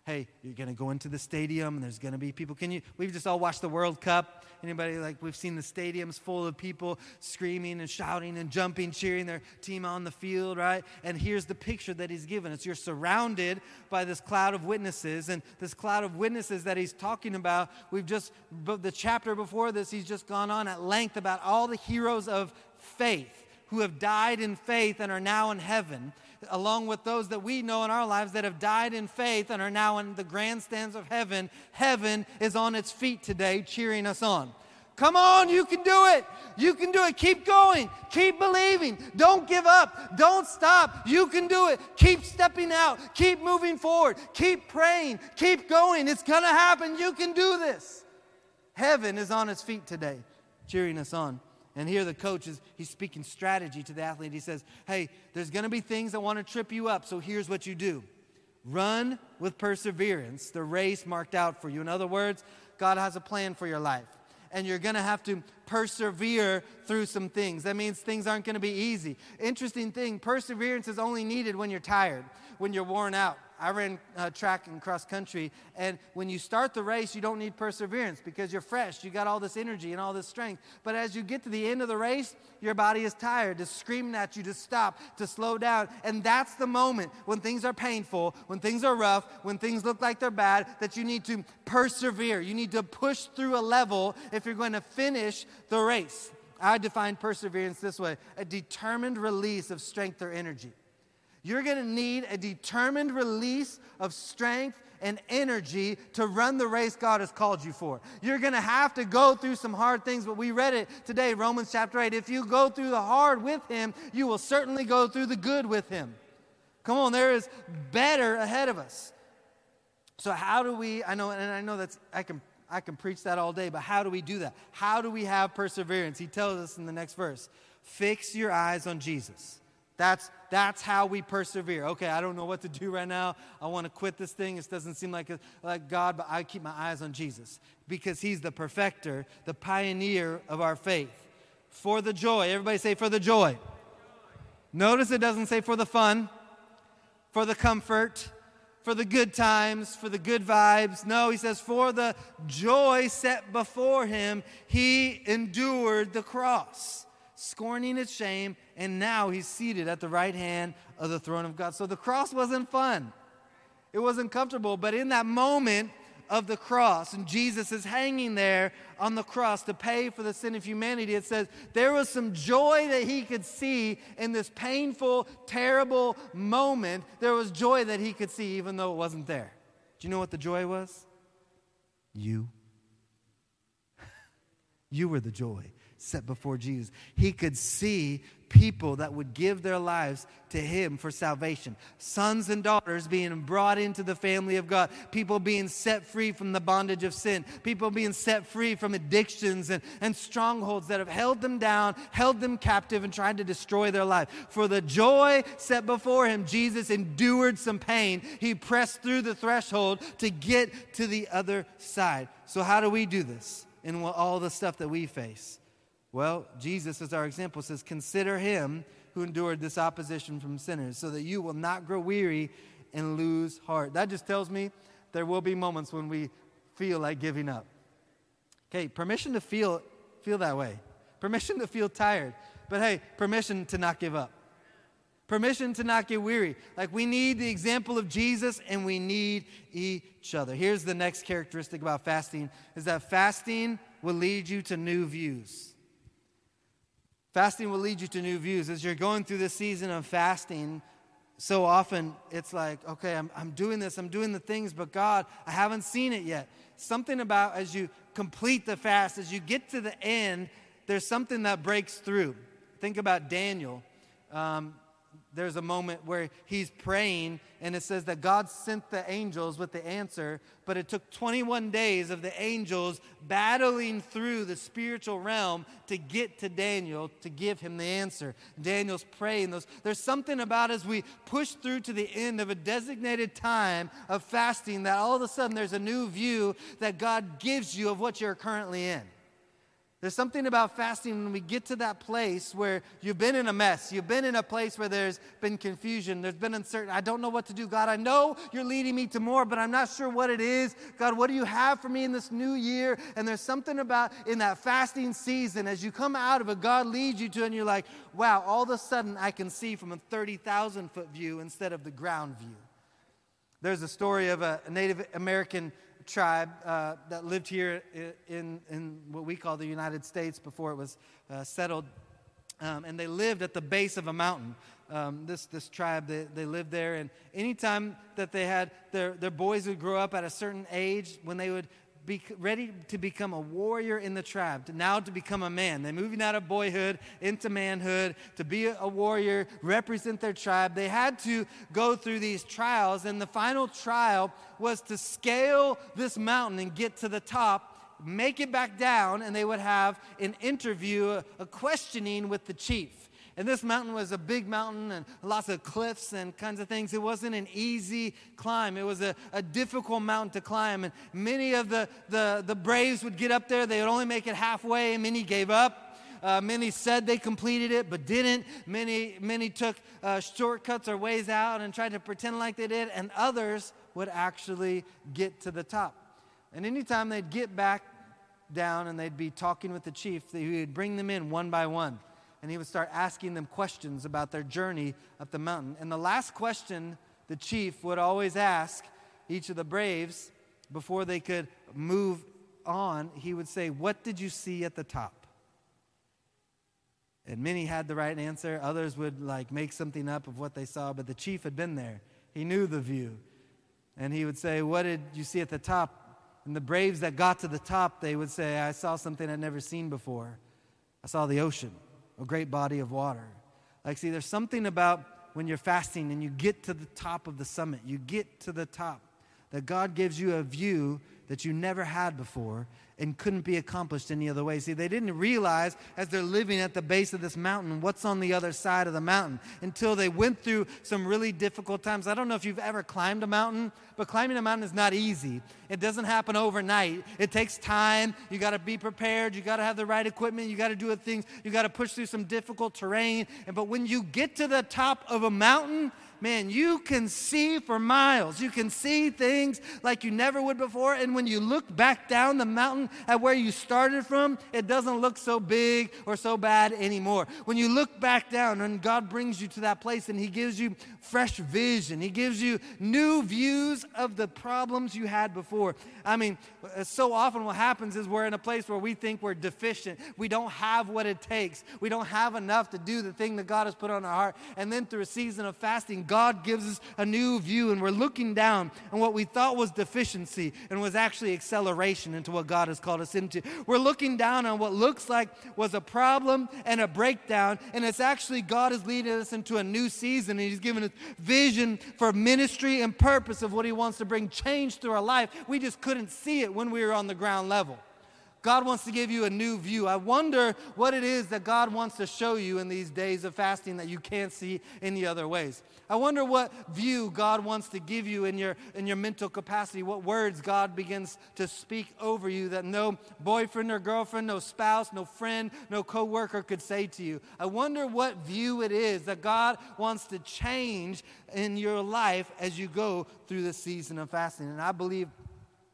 Hey, you're going to go into the stadium and there's going to be people. Can you? We've just all watched the World Cup. Anybody like we've seen the stadiums full of people screaming and shouting and jumping, cheering their team on the field, right? And here's the picture that he's given us. You're surrounded by this cloud of witnesses, and this cloud of witnesses that he's talking about. We've just the chapter before this, he's just gone on at length about all the heroes of faith who have died in faith and are now in heaven, along with those that we know in our lives that have died in faith and are now in the grandstands of heaven. Heaven is on its feet today, cheering us on. Come on, you can do it. You can do it. Keep going. Keep believing. Don't give up. Don't stop. You can do it. Keep stepping out. Keep moving forward. Keep praying. Keep going. It's going to happen. You can do this. Heaven is on its feet today, cheering us on. And here the coach is he's speaking strategy to the athlete. He says, "Hey, there's going to be things that want to trip you up, so here's what you do. Run with perseverance the race marked out for you. In other words, God has a plan for your life. And you're going to have to persevere through some things. That means things aren't going to be easy. Interesting thing, perseverance is only needed when you're tired, when you're worn out. I ran uh, track and cross country, and when you start the race, you don't need perseverance because you're fresh. You got all this energy and all this strength. But as you get to the end of the race, your body is tired, just screaming at you to stop, to slow down. And that's the moment when things are painful, when things are rough, when things look like they're bad, that you need to persevere. You need to push through a level if you're going to finish the race. I define perseverance this way a determined release of strength or energy. You're going to need a determined release of strength and energy to run the race God has called you for. You're going to have to go through some hard things, but we read it today, Romans chapter 8. If you go through the hard with Him, you will certainly go through the good with Him. Come on, there is better ahead of us. So, how do we, I know, and I know that's, I can. I can preach that all day, but how do we do that? How do we have perseverance? He tells us in the next verse fix your eyes on Jesus. That's, that's how we persevere. Okay, I don't know what to do right now. I want to quit this thing. It doesn't seem like, a, like God, but I keep my eyes on Jesus because He's the perfecter, the pioneer of our faith. For the joy. Everybody say, for the joy. Notice it doesn't say for the fun, for the comfort, for the good times, for the good vibes. No, he says, for the joy set before him, he endured the cross, scorning its shame, and now he's seated at the right hand of the throne of God. So the cross wasn't fun, it wasn't comfortable, but in that moment, of the cross, and Jesus is hanging there on the cross to pay for the sin of humanity, it says there was some joy that he could see in this painful, terrible moment. There was joy that he could see even though it wasn't there. Do you know what the joy was? You. you were the joy set before Jesus. He could see people that would give their lives to Him for salvation. Sons and daughters being brought into the family of God. People being set free from the bondage of sin. People being set free from addictions and, and strongholds that have held them down, held them captive, and tried to destroy their life. For the joy set before Him, Jesus endured some pain. He pressed through the threshold to get to the other side. So, how do we do this in all the stuff that we face? Well, Jesus, as our example, says, Consider him who endured this opposition from sinners, so that you will not grow weary and lose heart. That just tells me there will be moments when we feel like giving up. Okay, permission to feel, feel that way, permission to feel tired, but hey, permission to not give up. Permission to not get weary. Like we need the example of Jesus and we need each other. Here's the next characteristic about fasting is that fasting will lead you to new views. Fasting will lead you to new views. As you're going through this season of fasting, so often it's like, okay, I'm, I'm doing this, I'm doing the things, but God, I haven't seen it yet. Something about as you complete the fast, as you get to the end, there's something that breaks through. Think about Daniel. Um, there's a moment where he's praying, and it says that God sent the angels with the answer, but it took 21 days of the angels battling through the spiritual realm to get to Daniel to give him the answer. Daniel's praying. Those, there's something about as we push through to the end of a designated time of fasting that all of a sudden there's a new view that God gives you of what you're currently in. There's something about fasting when we get to that place where you've been in a mess. You've been in a place where there's been confusion. There's been uncertainty. I don't know what to do. God, I know you're leading me to more, but I'm not sure what it is. God, what do you have for me in this new year? And there's something about in that fasting season as you come out of it, God leads you to, and you're like, wow, all of a sudden I can see from a 30,000 foot view instead of the ground view. There's a story of a Native American tribe uh, that lived here in, in what we call the United States before it was uh, settled. Um, and they lived at the base of a mountain. Um, this, this tribe, they, they lived there. And anytime that they had, their, their boys would grow up at a certain age, when they would be ready to become a warrior in the tribe, to now to become a man. They're moving out of boyhood into manhood, to be a warrior, represent their tribe. They had to go through these trials, and the final trial was to scale this mountain and get to the top make it back down, and they would have an interview, a, a, questioning with the chief. And this mountain was a big mountain and lots of cliffs and kinds of things. It wasn't an easy climb, it was a, a difficult mountain to climb. And many of the, the, the braves would get up there, they would only make it halfway, and many gave up. Uh, many said they completed it but didn't. Many, many took uh, shortcuts or ways out and tried to pretend like they did, and others would actually get to the top. And anytime they'd get back down and they'd be talking with the chief, he would bring them in one by one and he would start asking them questions about their journey up the mountain. And the last question the chief would always ask each of the braves before they could move on, he would say, What did you see at the top? And many had the right answer. Others would like make something up of what they saw, but the chief had been there. He knew the view. And he would say, What did you see at the top? And the braves that got to the top, they would say, I saw something I'd never seen before. I saw the ocean a great body of water. Like, see, there's something about when you're fasting and you get to the top of the summit, you get to the top, that God gives you a view that you never had before and couldn't be accomplished any other way. See, they didn't realize as they're living at the base of this mountain what's on the other side of the mountain until they went through some really difficult times. I don't know if you've ever climbed a mountain, but climbing a mountain is not easy. It doesn't happen overnight. It takes time. You got to be prepared. You got to have the right equipment. You got to do things. You got to push through some difficult terrain. And but when you get to the top of a mountain, man, you can see for miles. You can see things like you never would before. And when you look back down the mountain at where you started from, it doesn't look so big or so bad anymore. When you look back down and God brings you to that place and He gives you fresh vision, He gives you new views of the problems you had before. I mean, uh, so often what happens is we're in a place where we think we're deficient. We don't have what it takes. We don't have enough to do the thing that God has put on our heart. And then through a season of fasting, God gives us a new view, and we're looking down on what we thought was deficiency and was actually acceleration into what God has called us into. We're looking down on what looks like was a problem and a breakdown, and it's actually God is leading us into a new season, and He's given us vision for ministry and purpose of what He wants to bring change through our life. We just couldn't see it when we were on the ground level. God wants to give you a new view. I wonder what it is that God wants to show you in these days of fasting that you can't see any other ways. I wonder what view God wants to give you in your, in your mental capacity, what words God begins to speak over you that no boyfriend or girlfriend, no spouse, no friend, no coworker could say to you. I wonder what view it is that God wants to change in your life as you go through this season of fasting. And I believe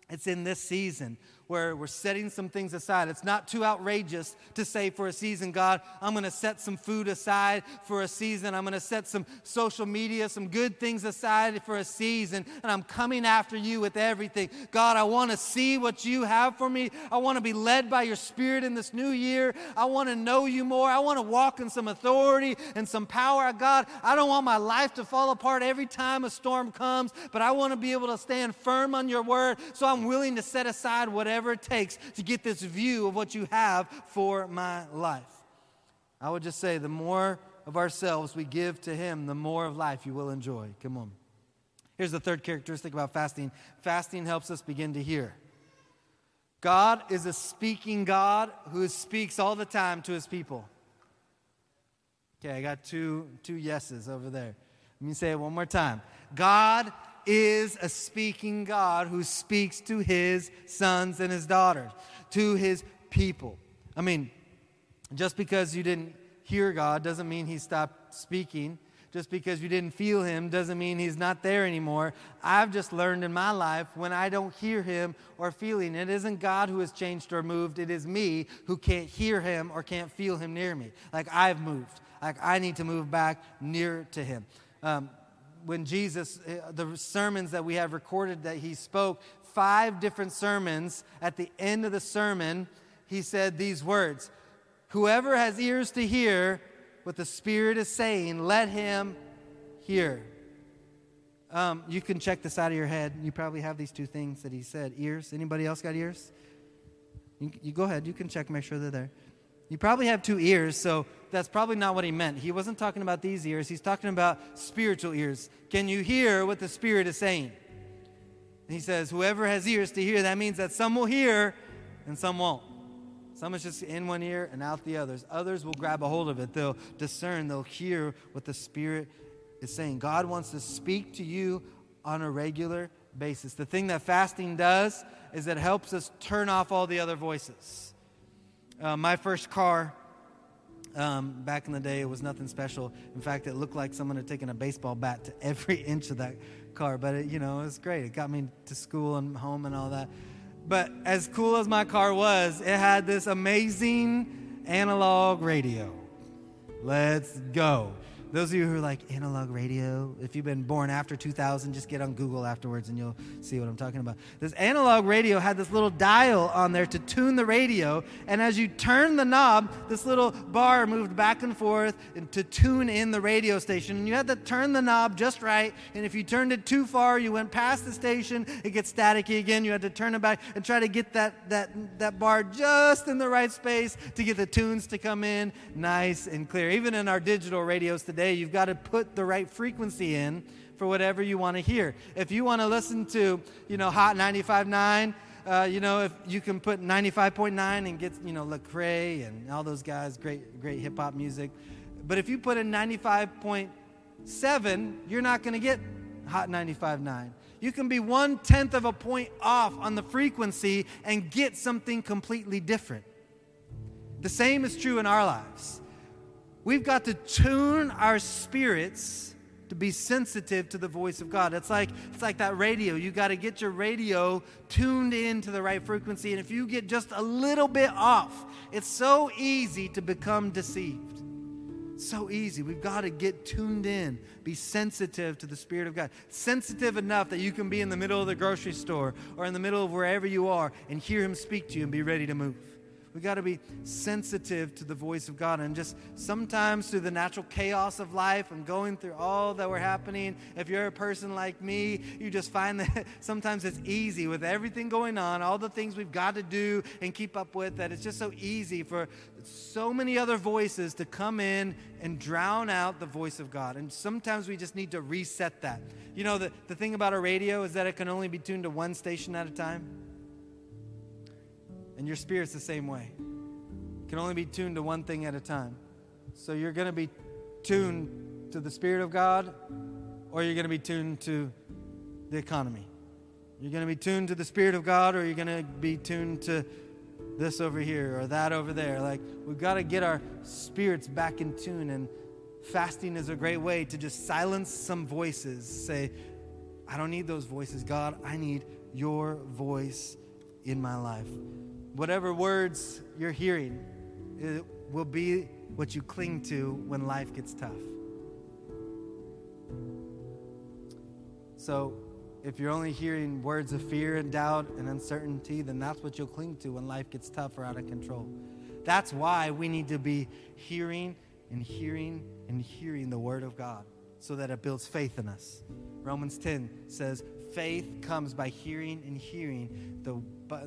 it's in this season where we're setting some things aside. It's not too outrageous to say for a season, God, I'm going to set some food aside for a season. I'm going to set some social media, some good things aside for a season, and I'm coming after you with everything. God, I want to see what you have for me. I want to be led by your spirit in this new year. I want to know you more. I want to walk in some authority and some power. God, I don't want my life to fall apart every time a storm comes, but I want to be able to stand firm on your word. So I'm willing to set aside whatever whatever it takes to get this view of what you have for my life. I would just say the more of ourselves we give to Him, the more of life you will enjoy. Come on. Here's the third characteristic about fasting fasting helps us begin to hear. God is a speaking God who speaks all the time to his people. Okay, I got two, two yeses over there. Let me say it one more time. God is a speaking God who speaks to his sons and his daughters, to his people. I mean, just because you didn't hear God doesn't mean he stopped speaking. Just because you didn't feel him doesn't mean he's not there anymore. I've just learned in my life when I don't hear him or feeling, it isn't God who has changed or moved. It is me who can't hear him or can't feel him near me. Like I've moved. Like I need to move back near to him. Um, when Jesus, eh, the sermons that we have recorded that he spoke, five different sermons, at the end of the sermon, he said these words Whoever has ears to hear what the Spirit is saying, let him hear. Um, you can check the side of your head. You probably have these two things that he said. Ears. Anybody else got ears? You, you go ahead. You can check, make sure they're there. You probably have two ears, so that's probably not what he meant. He wasn't talking about these ears, he's talking about spiritual ears. Can you hear what the Spirit is saying? And he says, Whoever has ears to hear, that means that some will hear and some won't. Some is just in one ear and out the others. Others will grab a hold of it. They'll discern, they'll hear what the Spirit is saying. God wants to speak to you on a regular basis. The thing that fasting does is it helps us turn off all the other voices. Uh, my first car, um, back in the day, it was nothing special. In fact, it looked like someone had taken a baseball bat to every inch of that car. But it, you know, it was great. It got me to school and home and all that. But as cool as my car was, it had this amazing analog radio. Let's go. Those of you who are like analog radio, if you've been born after 2000, just get on Google afterwards and you'll see what I'm talking about. This analog radio had this little dial on there to tune the radio, and as you turn the knob, this little bar moved back and forth to tune in the radio station. And you had to turn the knob just right, and if you turned it too far, you went past the station, it gets staticky again. You had to turn it back and try to get that, that, that bar just in the right space to get the tunes to come in nice and clear. Even in our digital radios today, you've got to put the right frequency in for whatever you want to hear. If you want to listen to, you know, Hot 95.9, uh, you know, if you can put 95.9 and get, you know, Lecrae and all those guys, great, great hip hop music. But if you put in 95.7, you're not going to get Hot 95.9. You can be one tenth of a point off on the frequency and get something completely different. The same is true in our lives. We've got to tune our spirits to be sensitive to the voice of God. It's like it's like that radio. You got to get your radio tuned in to the right frequency and if you get just a little bit off, it's so easy to become deceived. So easy. We've got to get tuned in, be sensitive to the Spirit of God. Sensitive enough that you can be in the middle of the grocery store or in the middle of wherever you are and hear Him speak to you and be ready to move. We got to be sensitive to the voice of God. And just sometimes through the natural chaos of life and going through all that we're happening, if you're a person like me, you just find that sometimes it's easy with everything going on, all the things we've got to do and keep up with, that it's just so easy for so many other voices to come in and drown out the voice of God. And sometimes we just need to reset that. You know, the, the thing about a radio is that it can only be tuned to one station at a time. And your spirit's the same way. It can only be tuned to one thing at a time. So you're going to be tuned to the Spirit of God, or you're going to be tuned to the economy. You're going to be tuned to the Spirit of God, or you're going to be tuned to this over here or that over there. Like, we've got to get our spirits back in tune. And fasting is a great way to just silence some voices. Say, I don't need those voices. God, I need your voice in my life whatever words you're hearing, it will be what you cling to when life gets tough. So, if you're only hearing words of fear and doubt and uncertainty, then that's what you'll cling to when life gets tough or out of control. That's why we need to be hearing and hearing and hearing the Word of God so that it builds faith in us. Romans 10 says, faith comes by hearing and hearing the,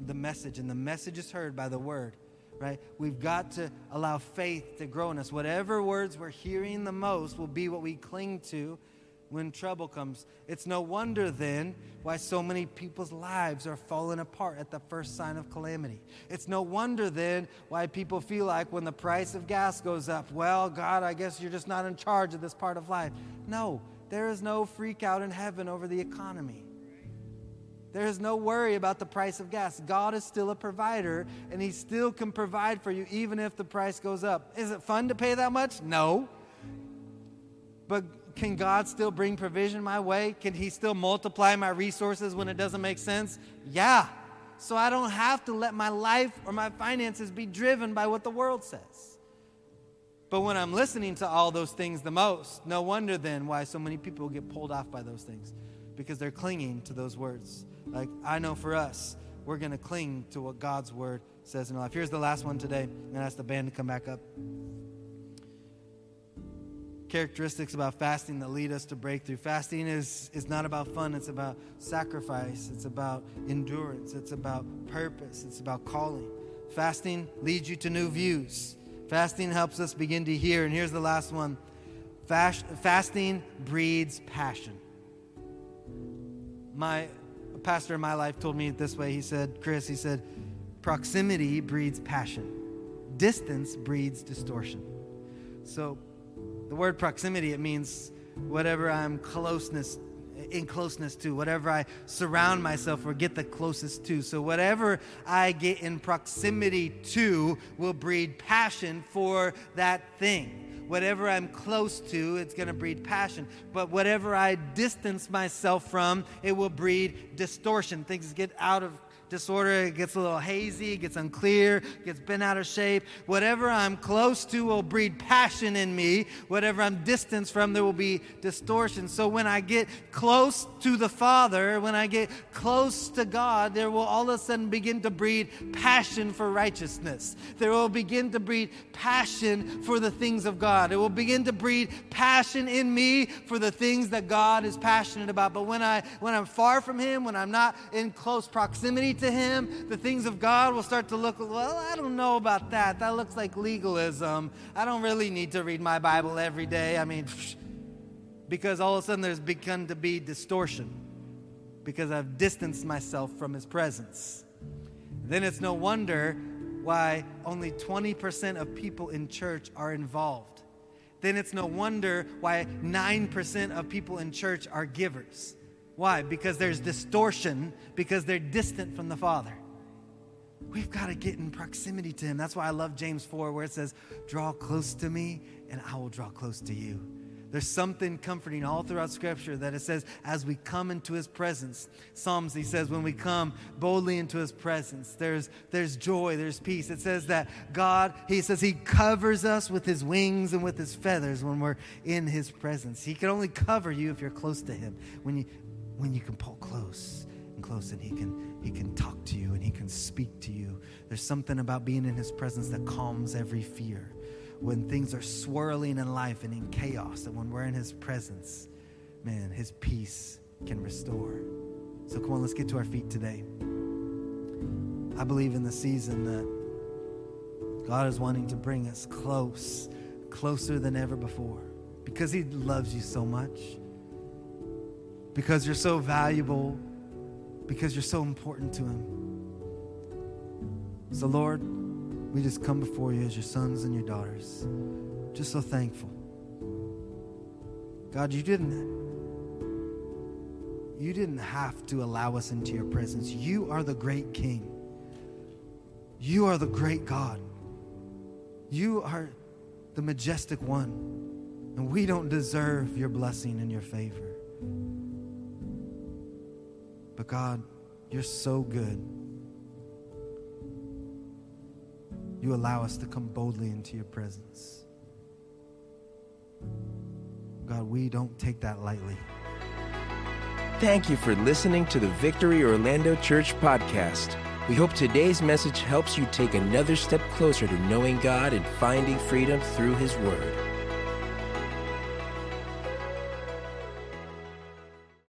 the message, and the message is heard by the word, right? We've got to allow faith to grow in us. Whatever words we're hearing the most will be what we cling to when trouble comes. It's no wonder then why so many people's lives are falling apart at the first sign of calamity. It's no wonder then why people feel like when the price of gas goes up, well, God, I guess you're just not in charge of this part of life. No, there is no freak out in heaven over the economy. There is no worry about the price of gas. God is still a provider, and He still can provide for you even if the price goes up. Is it fun to pay that much? No. But can God still bring provision my way? Can He still multiply my resources when it doesn't make sense? Yeah. So I don't have to let my life or my finances be driven by what the world says. But when I'm listening to all those things the most, no wonder then why so many people get pulled off by those things because they're clinging to those words. Like, I know for us, we're going to cling to what God's word says in our life. Here's the last one today. To ask the band to come back up. Characteristics about fasting that lead us to breakthrough. Fasting is, is not about fun, it's about sacrifice, it's about endurance, it's about purpose, it's about calling. Fasting leads you to new views. Fasting helps us begin to hear. And here's the last one Fast, fasting breeds passion. My pastor in my life told me it this way. He said, Chris, he said, proximity breeds passion, distance breeds distortion. So, the word proximity, it means whatever I'm closeness in closeness to, whatever I surround myself or get the closest to. So, whatever I get in proximity to will breed passion for that thing whatever I'm close to, it's going to breed passion. But whatever I distance myself from, it will breed distortion. Things get out of disorder, it gets a little hazy, gets unclear, gets bent out of shape. Whatever I'm close to will breed passion in me. Whatever I'm distant from, there will be distortion. So when I get close to the Father, when I get close to God, there will all of a sudden begin to breed passion for righteousness. There will begin to breed passion for the things of God. It will begin to breed passion in me for the things that God is passionate about. But when I when I'm far from him, when I'm not in close proximity to Him, the things of God will start to look, well, I don't know about that. That looks like legalism. I don't really need to read my Bible every day. I mean, because all of a sudden there's begun to be distortion because I've distanced myself from His presence. then it's no wonder why only 20% of people in church are involved. Then it's no wonder why 9% of people in church are givers. Why? Because there's distortion, because they're distant from the Father. We've got to get in proximity to Him. That's why I love James 4, where it says, Draw close to me, and I will draw close to you. There's something comforting all throughout Scripture that it says, as we come into His presence. Psalms, He says, when we come boldly into His presence, there's, there's joy, there's peace. It says that God, He says, He covers us with His wings and with His feathers when we're in His presence. He can only cover you if you're close to Him. When you, when you can pull close and close and he can he can talk to you and he can speak to you. There's something about being in his presence that calms every fear. When things are swirling in life and in chaos that when we're in his presence man his peace can restore. So come on let's get to our feet today. I believe in the season that god is wanting to bring us close closer than ever before because he loves you so much because you're so valuable, because you're so important to Him. So, Lord, we just come before you as your sons and your daughters, just so thankful. God, you didn't. You didn't have to allow us into your presence. You are the great King. You are the great God. You are the majestic one. And we don't deserve your blessing and your favor. But God, you're so good. You allow us to come boldly into your presence. God, we don't take that lightly. Thank you for listening to the Victory Orlando Church podcast. We hope today's message helps you take another step closer to knowing God and finding freedom through His Word.